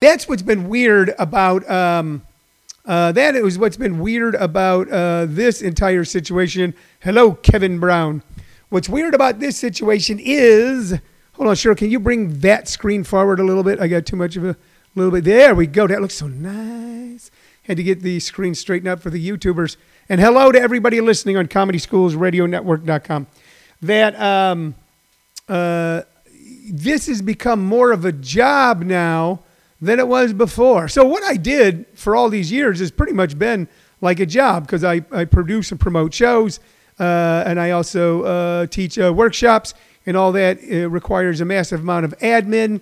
that's what's been weird about um, uh, that is what's been weird about uh, this entire situation. Hello, Kevin Brown. What's weird about this situation is, hold on, Cheryl, can you bring that screen forward a little bit? I got too much of a little bit. There we go. That looks so nice. Had to get the screen straightened up for the YouTubers. And hello to everybody listening on ComedySchoolsRadioNetwork.com. That um, uh, this has become more of a job now than it was before. So what I did for all these years has pretty much been like a job because I, I produce and promote shows, uh, and I also uh, teach uh, workshops, and all that requires a massive amount of admin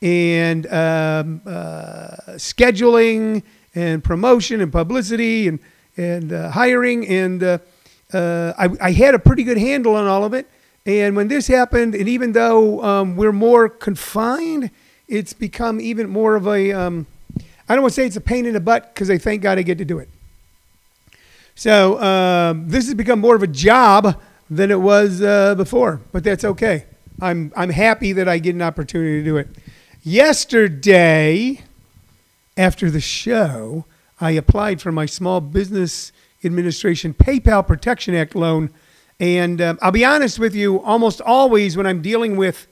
and um, uh, scheduling and promotion and publicity and and uh, hiring. And uh, I, I had a pretty good handle on all of it. And when this happened, and even though um, we're more confined it's become even more of a. Um, I don't want to say it's a pain in the butt because I thank God I get to do it. So um, this has become more of a job than it was uh, before, but that's okay. I'm I'm happy that I get an opportunity to do it. Yesterday, after the show, I applied for my Small Business Administration Paycheck Protection Act loan, and um, I'll be honest with you. Almost always, when I'm dealing with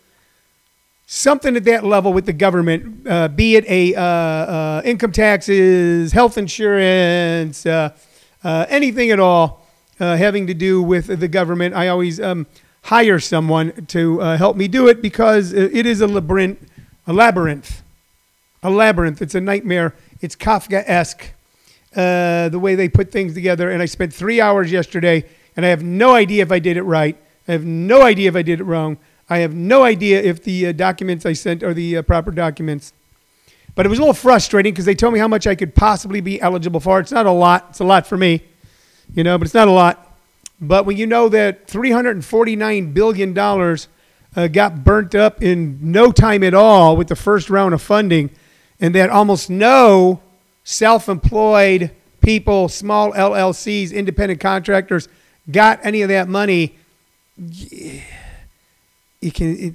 something at that level with the government, uh, be it a uh, uh, income taxes, health insurance, uh, uh, anything at all uh, having to do with the government. I always um, hire someone to help me do it because it is a labyrinth, a labyrinth, a labyrinth. It's a nightmare. It's Kafka-esque the way they put things together. And I spent three hours yesterday, and I have no idea if I did it right. I have no idea if I did it wrong. I have no idea if the uh, documents I sent are the uh, proper documents. But it was a little frustrating because they told me how much I could possibly be eligible for. It's not a lot. It's a lot for me, you know, but it's not a lot. But when you know that $349 billion uh, got burnt up in no time at all with the first round of funding, and that almost no self employed people, small LLCs, independent contractors got any of that money. Yeah it can. It,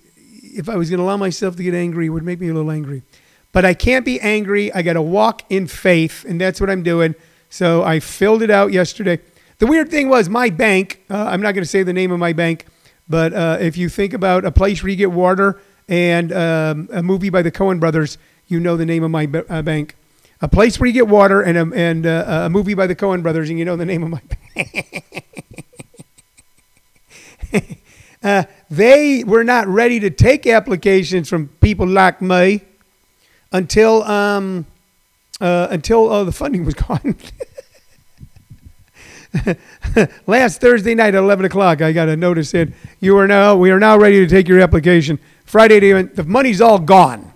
if I was going to allow myself to get angry, it would make me a little angry. But I can't be angry. I got to walk in faith, and that's what I'm doing. So I filled it out yesterday. The weird thing was my bank. Uh, I'm not going to say the name of my bank, but uh, if you think about a place where you get water and um, a movie by the Coen Brothers, you know the name of my uh, bank. A place where you get water and a, and uh, a movie by the Coen Brothers, and you know the name of my bank. Uh, they were not ready to take applications from people like me until um, uh, until uh, the funding was gone. Last Thursday night at 11 o'clock, I got a notice in. You are now we are now ready to take your application. Friday, the money's all gone.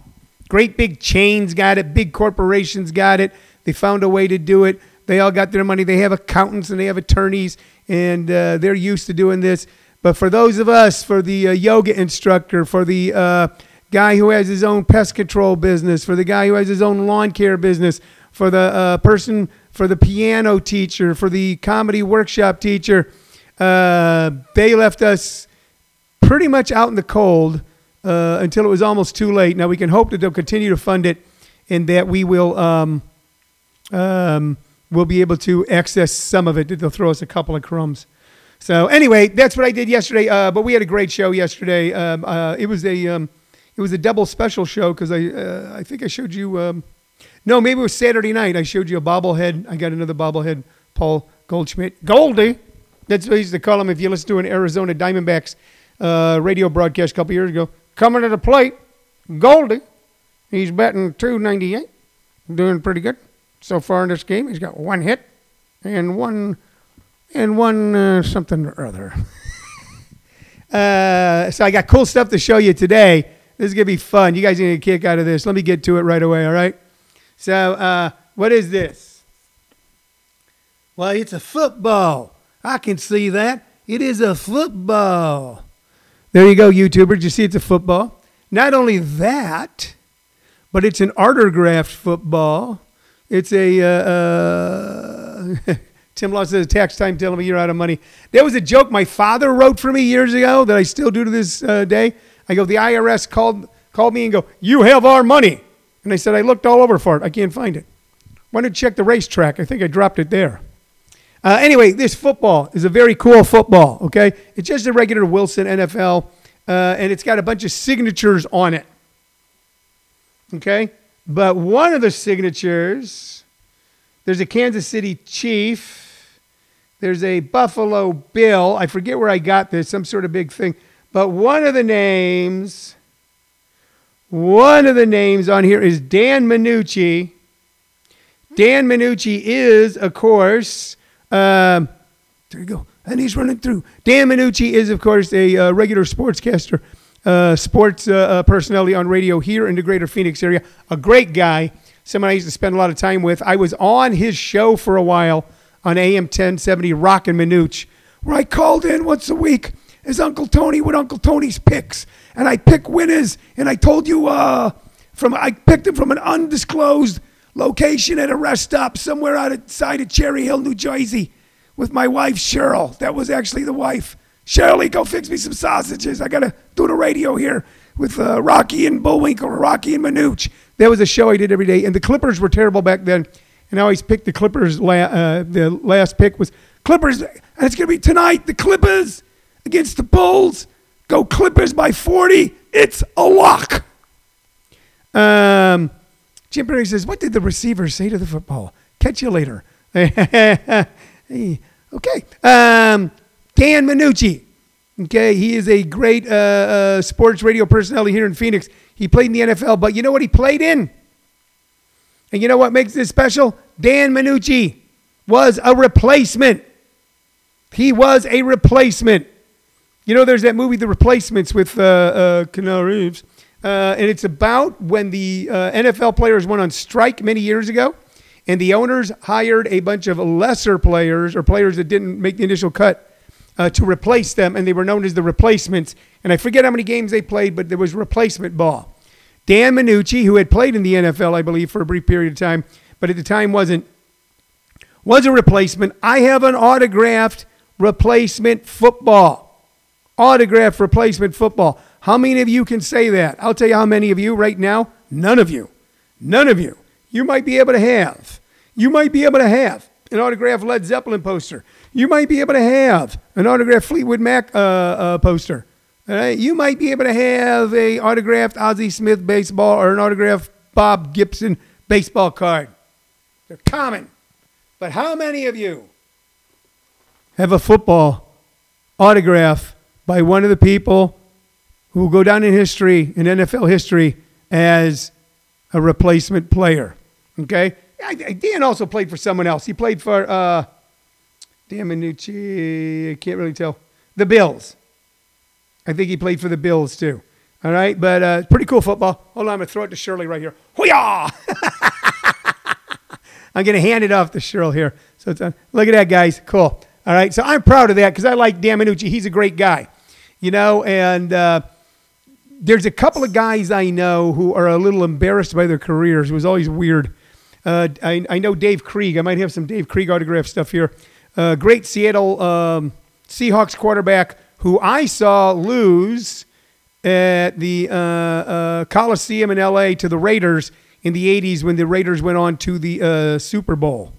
Great big chains got it. Big corporations got it. They found a way to do it. They all got their money. They have accountants and they have attorneys, and uh, they're used to doing this. But for those of us, for the uh, yoga instructor, for the uh, guy who has his own pest control business, for the guy who has his own lawn care business, for the uh, person, for the piano teacher, for the comedy workshop teacher, uh, they left us pretty much out in the cold uh, until it was almost too late. Now we can hope that they'll continue to fund it and that we will. Um, um, we'll be able to access some of it. They'll throw us a couple of crumbs. So anyway, that's what I did yesterday. Uh, but we had a great show yesterday. Um, uh, it was a um, it was a double special show because I uh, I think I showed you. Um, no, maybe it was Saturday night. I showed you a bobblehead. I got another bobblehead, Paul Goldschmidt, Goldie. That's what I used to call him. If you listen to an Arizona Diamondbacks uh, radio broadcast a couple years ago, coming to the plate, Goldie. He's batting 298, doing pretty good so far in this game. He's got one hit and one and one uh, something or other. uh, so I got cool stuff to show you today. This is gonna be fun. You guys need a kick out of this. Let me get to it right away. All right. So uh, what is this? Well, it's a football. I can see that. It is a football. There you go, YouTubers. You see it's a football? Not only that, but it's an autographed football. It's a uh, uh Tim Law says, tax time telling me you're out of money. There was a joke my father wrote for me years ago that I still do to this uh, day. I go, the IRS called, called me and go, you have our money. And I said, I looked all over for it. I can't find it. Why don't you check the racetrack? I think I dropped it there. Uh, anyway, this football is a very cool football, okay? It's just a regular Wilson NFL, uh, and it's got a bunch of signatures on it, okay? But one of the signatures, there's a Kansas City Chief, there's a Buffalo Bill. I forget where I got this, some sort of big thing. But one of the names, one of the names on here is Dan Manucci. Dan Manucci is, of course, um, there you go. And he's running through. Dan Manucci is, of course, a uh, regular sportscaster, uh, sports uh, uh, personality on radio here in the greater Phoenix area. A great guy, someone I used to spend a lot of time with. I was on his show for a while on AM 1070 Rockin' Manucci, where I called in once a week as Uncle Tony with Uncle Tony's picks. And I pick winners, and I told you uh, from I picked them from an undisclosed location at a rest stop somewhere outside of Cherry Hill, New Jersey, with my wife Cheryl. That was actually the wife. Shirley, go fix me some sausages. I gotta do the radio here with uh, Rocky and Bullwinkle, Rocky and Manucci. That was a show I did every day, and the Clippers were terrible back then. And I always picked the Clippers. La- uh, the last pick was Clippers, and it's gonna be tonight. The Clippers against the Bulls. Go Clippers by 40. It's a lock. Um, Jim Perry says, What did the receiver say to the football? Catch you later. okay. Um, Dan Manucci. Okay. He is a great uh, uh, sports radio personality here in Phoenix. He played in the NFL, but you know what he played in? And you know what makes this special? Dan Manucci was a replacement. He was a replacement. You know, there's that movie, The Replacements, with uh, uh, Keanu Reeves, uh, and it's about when the uh, NFL players went on strike many years ago, and the owners hired a bunch of lesser players or players that didn't make the initial cut uh, to replace them, and they were known as the replacements. And I forget how many games they played, but there was replacement ball. Dan Manucci, who had played in the NFL, I believe, for a brief period of time, but at the time wasn't, was a replacement. I have an autographed replacement football Autographed replacement football. How many of you can say that? I'll tell you how many of you right now. None of you. None of you. You might be able to have. You might be able to have an autographed Led Zeppelin poster. You might be able to have an autographed Fleetwood Mac uh, uh, poster. You might be able to have a autographed Ozzie Smith baseball or an autographed Bob Gibson baseball card. They're common. But how many of you have a football autograph by one of the people who will go down in history, in NFL history, as a replacement player. Okay? Dan also played for someone else. He played for, uh, Dan Manucci, I can't really tell. The Bills. I think he played for the Bills too. All right, but uh, pretty cool football. Hold on, I'm to throw it to Shirley right here. Hoo-yah! I'm to hand it off to Shirley here. So it's, uh, look at that, guys. Cool. All right, so I'm proud of that because I like Dan Manucci. He's a great guy you know, and uh, there's a couple of guys I know who are a little embarrassed by their careers. It was always weird. Uh, I, I know Dave Krieg. I might have some Dave Krieg autograph stuff here. Uh, great Seattle um, Seahawks quarterback who I saw lose at the uh, uh, Coliseum in LA to the Raiders in the 80s when the Raiders went on to the uh, Super Bowl.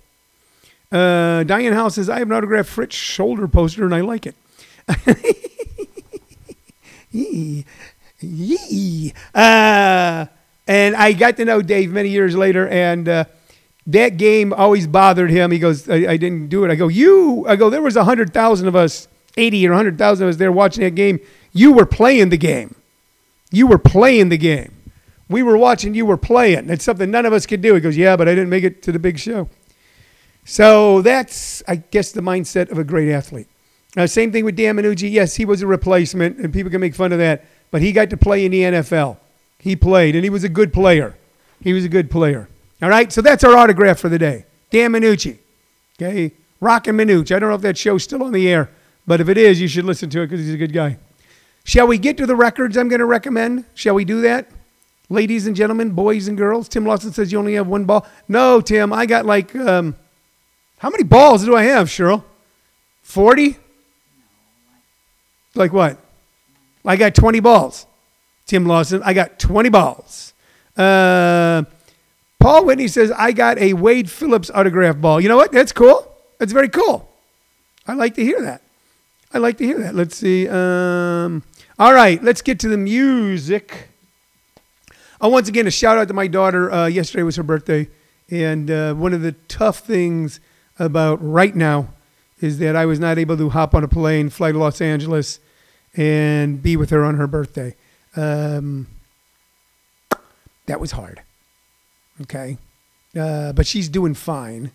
Diane House says, I have an autographed Fritz shoulder poster and I like it. Yee. Yee. Uh, and I got to know Dave many years later, and uh, that game always bothered him. He goes, I, I, didn't do it. I go, you, I go, there was 100,000 of us, 80 or 100,000 of us there watching that game. You were playing the game. You were playing the game. We were watching, you were playing. It's something none of us could do. He goes, yeah, but I didn't make it to the big show. So that's, I guess, the mindset of a great athlete. Now, same thing with Dan Manucci. Yes, he was a replacement, and people can make fun of that, but he got to play in the NFL. He played, and he was a good player. He was a good player. All right, so that's our autograph for the day. Dan Manucci. Okay, Rockin' Manucci. I don't know if that show's still on the air, but if it is, you should listen to it because he's a good guy. Shall we get to the records I'm going to recommend? Shall we do that? Ladies and gentlemen, boys and girls. Tim Lawson says you only have one ball. No, Tim, I got like, um, how many balls do I have, Cheryl? 40? Like what? I got 20 balls. Tim Lawson, I got 20 balls. Uh, Paul Whitney says, I got a Wade Phillips autograph ball. You know what? That's cool. That's very cool. I like to hear that. I like to hear that. Let's see. Um, all right, let's get to the music. Oh, once again, a shout out to my daughter. Uh, yesterday was her birthday. And uh, one of the tough things about right now is that I was not able to hop on a plane, fly to Los Angeles, and be with her on her birthday. Um, that was hard. Okay. Uh, but she's doing fine.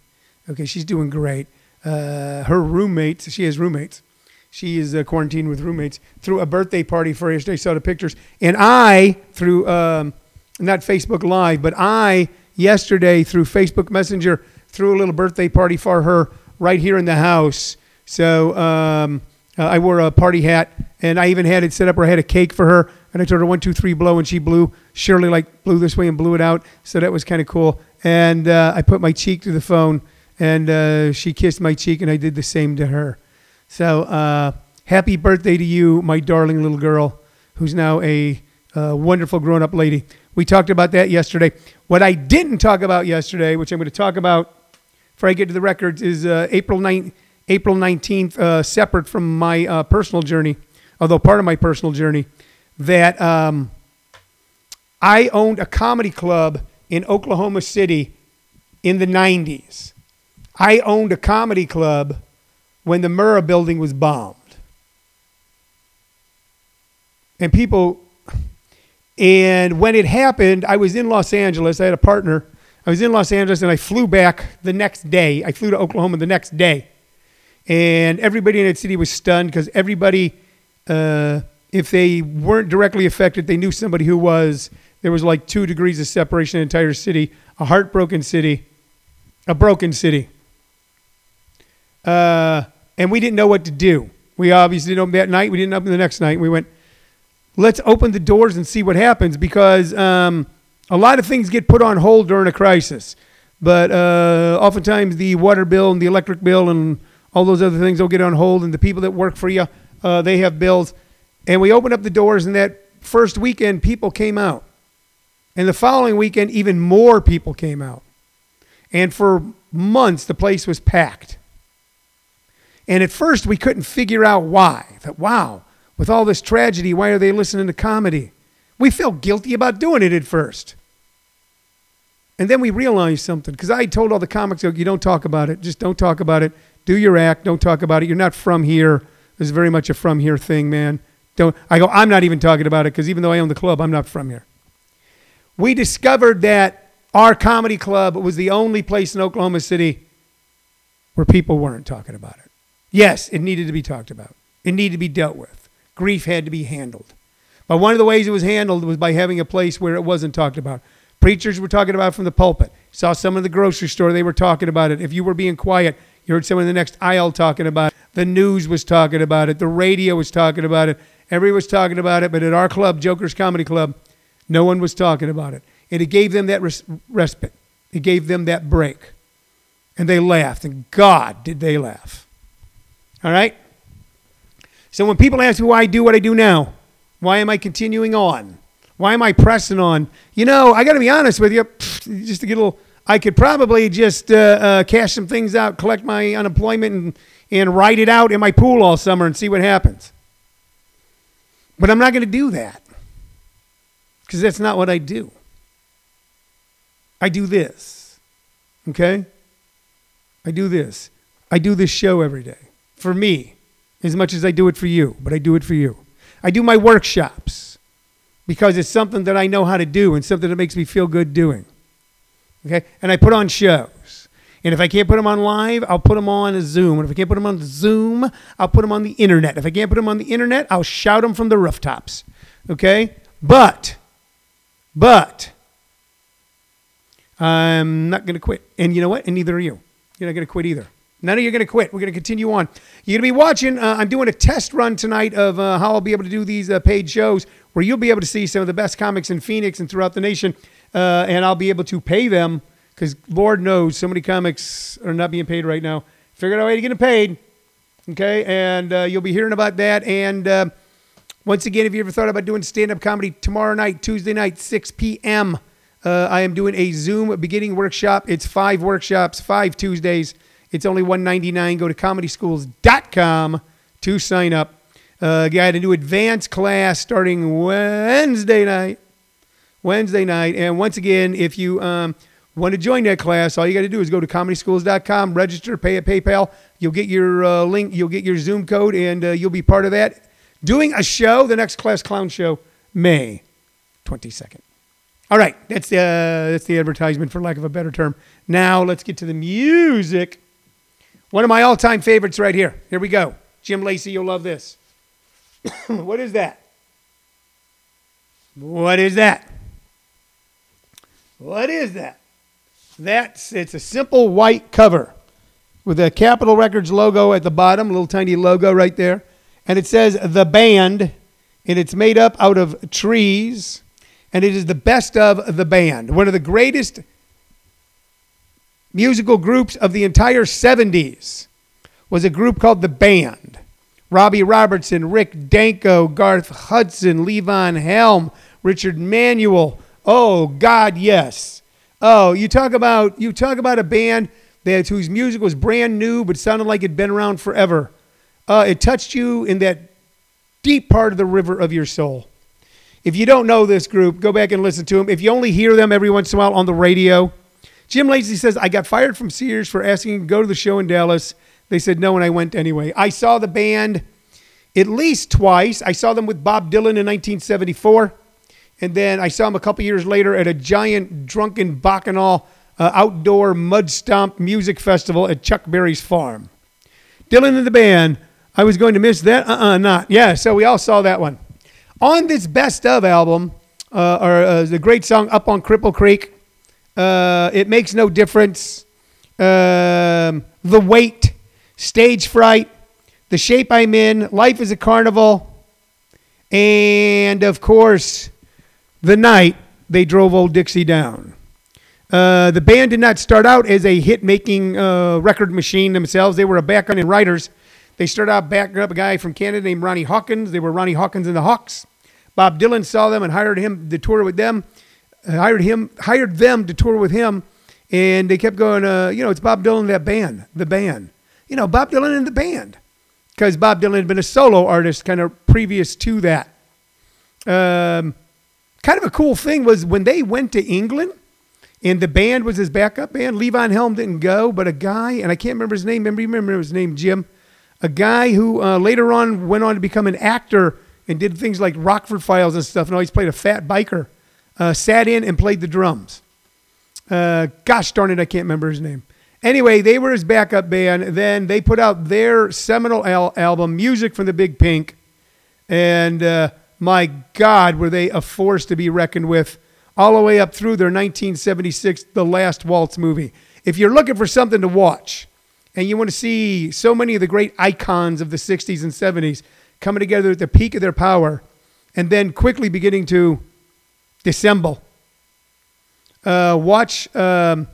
Okay. She's doing great. Uh, her roommates, she has roommates. She is uh, quarantined with roommates. Threw a birthday party for her yesterday. Saw the pictures. And I, through um, not Facebook Live, but I yesterday through Facebook Messenger threw a little birthday party for her right here in the house. So um, uh, I wore a party hat, and I even had it set up where I had a cake for her. And I told her one, two, three, blow, and she blew. Shirley like blew this way and blew it out. So that was kind of cool. And uh, I put my cheek to the phone, and uh, she kissed my cheek, and I did the same to her. So uh, happy birthday to you, my darling little girl, who's now a uh, wonderful grown-up lady. We talked about that yesterday. What I didn't talk about yesterday, which I'm going to talk about before I get to the records, is uh, April 9th, April 19th, uh, separate from my uh, personal journey, although part of my personal journey, that um, I owned a comedy club in Oklahoma City in the 90s. I owned a comedy club when the Murrah building was bombed. And people and when it happened, I was in Los Angeles. I had a partner. I was in Los Angeles and I flew back the next day. I flew to Oklahoma the next day. And everybody in that city was stunned because everybody, uh, if they weren't directly affected, they knew somebody who was. There was like two degrees of separation in the entire city, a heartbroken city, a broken city. Uh, and we didn't know what to do. We obviously didn't open that night. We didn't open the next night. We went, let's open the doors and see what happens because um, a lot of things get put on hold during a crisis. But uh, oftentimes the water bill and the electric bill and all those other things will get on hold, and the people that work for you, uh, they have bills. And we opened up the doors, and that first weekend, people came out. And the following weekend, even more people came out. And for months, the place was packed. And at first, we couldn't figure out why. That, wow, with all this tragedy, why are they listening to comedy? We felt guilty about doing it at first. And then we realized something because I told all the comics, you don't talk about it. Just don't talk about it. Do your act. Don't talk about it. You're not from here. This is very much a from here thing, man. Don't. I go. I'm not even talking about it because even though I own the club, I'm not from here. We discovered that our comedy club was the only place in Oklahoma City where people weren't talking about it. Yes, it needed to be talked about. It needed to be dealt with grief had to be handled. But one of the ways it was handled was by having a place where it wasn't talked about. Preachers were talking about it from the pulpit. Saw someone in the grocery store, they were talking about it. If you were being quiet, you heard someone in the next aisle talking about it. The news was talking about it. The radio was talking about it. Everybody was talking about it. But at our club, Joker's Comedy Club, no one was talking about it. And it gave them that res- respite. It gave them that break. And they laughed. And God, did they laugh. All right? So when people ask me why I do what I do now, why am I continuing on? Why am I pressing on? You know, I got to be honest with you. Just to get a little, I could probably just uh, uh, cash some things out, collect my unemployment, and, and ride it out in my pool all summer and see what happens. But I'm not going to do that because that's not what I do. I do this. Okay? I do this. I do this show every day for me as much as I do it for you, but I do it for you. I do my workshops because it's something that I know how to do and something that makes me feel good doing. Okay? And I put on shows. And if I can't put them on live, I'll put them on Zoom. And if I can't put them on Zoom, I'll put them on the internet. If I can't put them on the internet, I'll shout them from the rooftops. Okay? But, but, I'm not going to quit. And you know what? And neither are you. You're not going to quit either. None of you are going to quit. We're going to continue on. You're going to be watching. Uh, I'm doing a test run tonight of uh, how I'll be able to do these uh, paid shows where you'll be able to see some of the best comics in Phoenix and throughout the nation. Uh, and I'll be able to pay them because Lord knows so many comics are not being paid right now. Figure out a way to get them paid. Okay. And uh, you'll be hearing about that. And uh, once again, if you ever thought about doing stand up comedy tomorrow night, Tuesday night, 6 p.m., I am doing a Zoom beginning workshop. It's five workshops, five Tuesdays. It's only 199. Go to comedyschools.com to sign up. Uh, got a new advanced class starting Wednesday night. Wednesday night. And once again, if you um, want to join that class, all you got to do is go to comedyschools.com, register, pay at PayPal. You'll get your uh, link, you'll get your Zoom code, and uh, you'll be part of that. Doing a show, the next class clown show, May 22nd. All right, that's uh, that's the advertisement, for lack of a better term. Now let's get to the music. One of my all-time favorites, right here. Here we go. Jim Lacey, you'll love this. what is that? What is that? What is that? That's it's a simple white cover with a Capitol Records logo at the bottom, a little tiny logo right there, and it says the band, and it's made up out of trees and it is the best of the band. One of the greatest musical groups of the entire 70s was a group called The Band. Robbie Robertson, Rick Danko, Garth Hudson, Levon Helm, Richard Manuel. Oh God, yes. Oh, you talk about you talk about a band that whose music was brand new but sounded like it'd been around forever. Uh, it touched you in that deep part of the river of your soul. If you don't know this group, go back and listen to them. If you only hear them every once in a while on the radio, Jim Lacey says, I got fired from Sears for asking to go to the show in Dallas. They said no, and I went anyway. I saw the band at least twice. I saw them with Bob Dylan in 1974. And then I saw them a couple years later at a giant drunken bacchanal uh, outdoor mud stomp music festival at Chuck Berry's farm. Dylan and the band, I was going to miss that? Uh uh not. Yeah, so we all saw that one. On this best of album, uh, or uh, the great song Up on Cripple Creek, uh, It Makes No Difference, um, The Weight, Stage Fright, The Shape I'm In, Life is a Carnival, and of course, The Night They Drove Old Dixie Down. Uh, the band did not start out as a hit making uh, record machine themselves. They were a background in writers. They started out backing up a guy from Canada named Ronnie Hawkins. They were Ronnie Hawkins and the Hawks. Bob Dylan saw them and hired him to tour with them. Uh, hired him, hired them to tour with him, and they kept going. Uh, you know, it's Bob Dylan that band, the band. You know, Bob Dylan and the band, because Bob Dylan had been a solo artist kind of previous to that. Um, kind of a cool thing was when they went to England, and the band was his backup band. Levon Helm didn't go, but a guy, and I can't remember his name. Remember, remember his name, Jim. A guy who uh, later on went on to become an actor and did things like Rockford Files and stuff, and always played a fat biker. Uh, sat in and played the drums. Uh, gosh darn it, I can't remember his name. Anyway, they were his backup band. Then they put out their seminal al- album, Music from the Big Pink. And uh, my God, were they a force to be reckoned with all the way up through their 1976 The Last Waltz movie. If you're looking for something to watch and you want to see so many of the great icons of the 60s and 70s, coming together at the peak of their power and then quickly beginning to dissemble. Uh, watch um,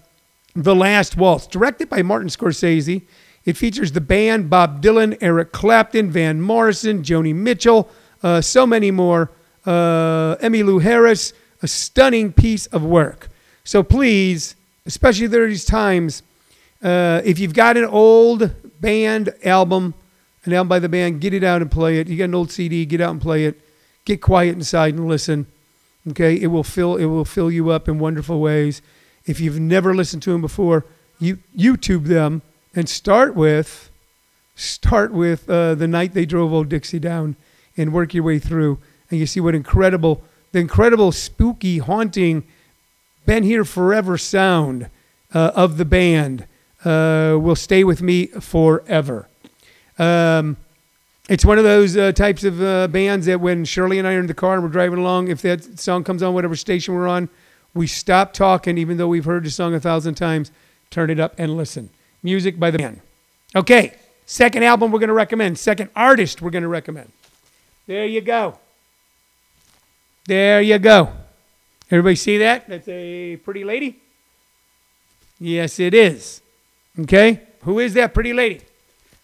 The Last Waltz, directed by Martin Scorsese. It features the band Bob Dylan, Eric Clapton, Van Morrison, Joni Mitchell, uh, so many more. Uh, Emmylou Harris, a stunning piece of work. So please, especially these times, uh, if you've got an old band album, an album by the band, get it out and play it. You got an old CD, get out and play it. Get quiet inside and listen. Okay, it will fill it will fill you up in wonderful ways. If you've never listened to them before, you YouTube them and start with start with uh, the night they drove old Dixie down and work your way through, and you see what incredible the incredible spooky haunting been here forever sound uh, of the band uh, will stay with me forever. Um, it's one of those uh, types of uh, bands that when Shirley and I are in the car and we're driving along, if that song comes on, whatever station we're on, we stop talking, even though we've heard the song a thousand times, turn it up and listen. Music by the band. Okay, second album we're going to recommend, second artist we're going to recommend. There you go. There you go. Everybody see that? That's a pretty lady? Yes, it is. Okay, who is that pretty lady?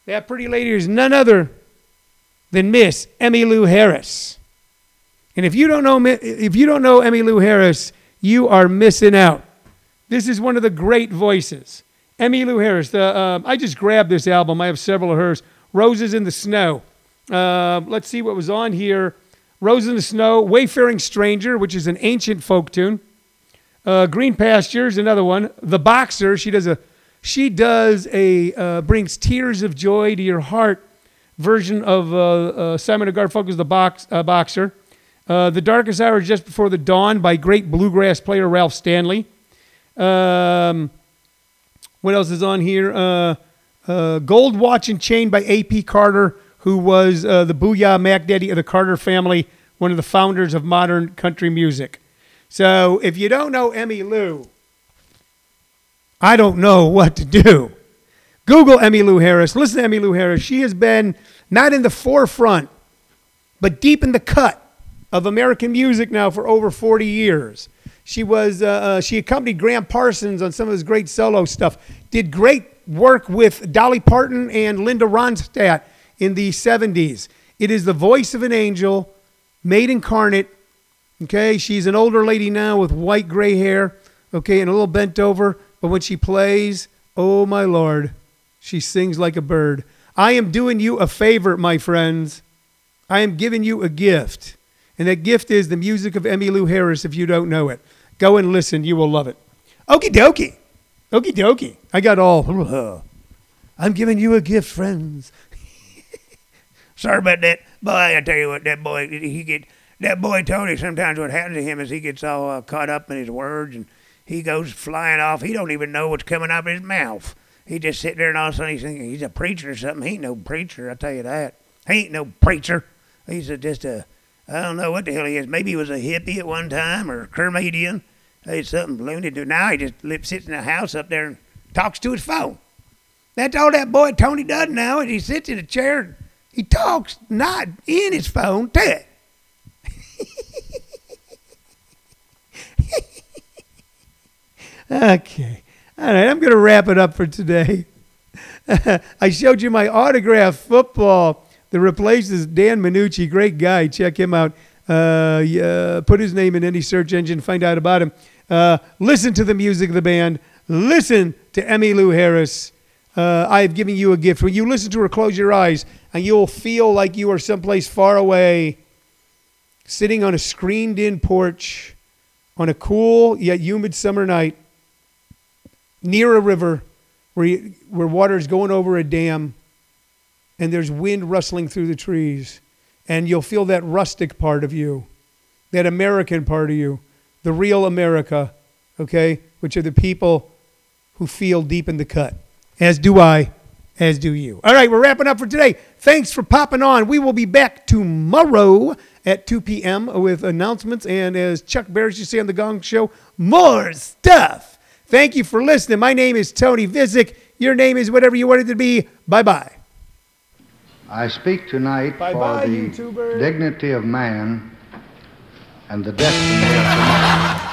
That pretty lady is none other than Miss Emmylou Harris. And if you don't know if you don't know Emmylou Harris, you are missing out. This is one of the great voices. Emmylou Harris. The, uh, I just grabbed this album. I have several of hers. Roses in the Snow. Uh, let's see what was on here. Roses in the Snow, Wayfaring Stranger, which is an ancient folk tune. Uh, Green Pastures, another one. The Boxer, she does a she does a uh, brings tears of joy to your heart version of uh, uh, Simon and Garfunkel's The Box, uh, Boxer. Uh, the Darkest Hour Just Before the Dawn by great bluegrass player Ralph Stanley. Um, what else is on here? Uh, uh, Gold Watch and Chain by A.P. Carter, who was the Booyah Mac Daddy of the Carter family, one of the founders of modern country music. So if you don't know Emmylou, I don't know what to do. Google Emmylou Harris. Listen to Emmylou Harris. She has been not in the forefront, but deep in the cut of American music now for over 40 years. She was uh, uh, she accompanied Gram Parsons on some of his great solo stuff. Did great work with Dolly Parton and Linda Ronstadt in the 70s. It is the voice of an angel, made incarnate. Okay, she's an older lady now with white gray hair. Okay, and a little bent over. But when she plays, oh my lord, she sings like a bird. I am doing you a favor, my friends. I am giving you a gift. And that gift is the music of Emmylou Harris if you don't know it. Go and listen. You will love it. Okie dokie. Okie dokie. I got all. I'm giving you a gift, friends. Sorry about that. Boy, I tell you what, that boy, he get that boy Tony. Sometimes what happens to him is he gets all uh, caught up in his words and he goes flying off. He don't even know what's coming out of his mouth. He just sit there and all of a sudden he's thinking he's a preacher or something. He ain't no preacher, I tell you that. He ain't no preacher. He's a, just a I don't know what the hell he is. Maybe he was a hippie at one time or a Kermadian. Hey, something ballooned to now. He just sits in the house up there and talks to his phone. That's all that boy Tony does now. Is he sits in a chair and he talks not in his phone to it. okay. All right, I'm going to wrap it up for today. I showed you my autograph football that replaces Dan Manucci. Great guy. Check him out. Uh, put his name in any search engine, find out about him. Uh, listen to the music of the band. Listen to Emmylou Harris. Uh, I have given you a gift. When you listen to her, close your eyes, and you'll feel like you are someplace far away, sitting on a screened in porch on a cool yet humid summer night near a river where, you, where water is going over a dam and there's wind rustling through the trees. And you'll feel that rustic part of you, that American part of you the real America, okay, which are the people who feel deep in the cut, as do I, as do you. All right, we're wrapping up for today. Thanks for popping on. We will be back tomorrow at 2 p.m. with announcements and, as Chuck Barris used to say on The Gong Show, more stuff. Thank you for listening. My name is Tony Visick. Your name is whatever you want it to be. Bye bye. I speak tonight Bye-bye, for the YouTuber. dignity of man and the destiny of tomorrow.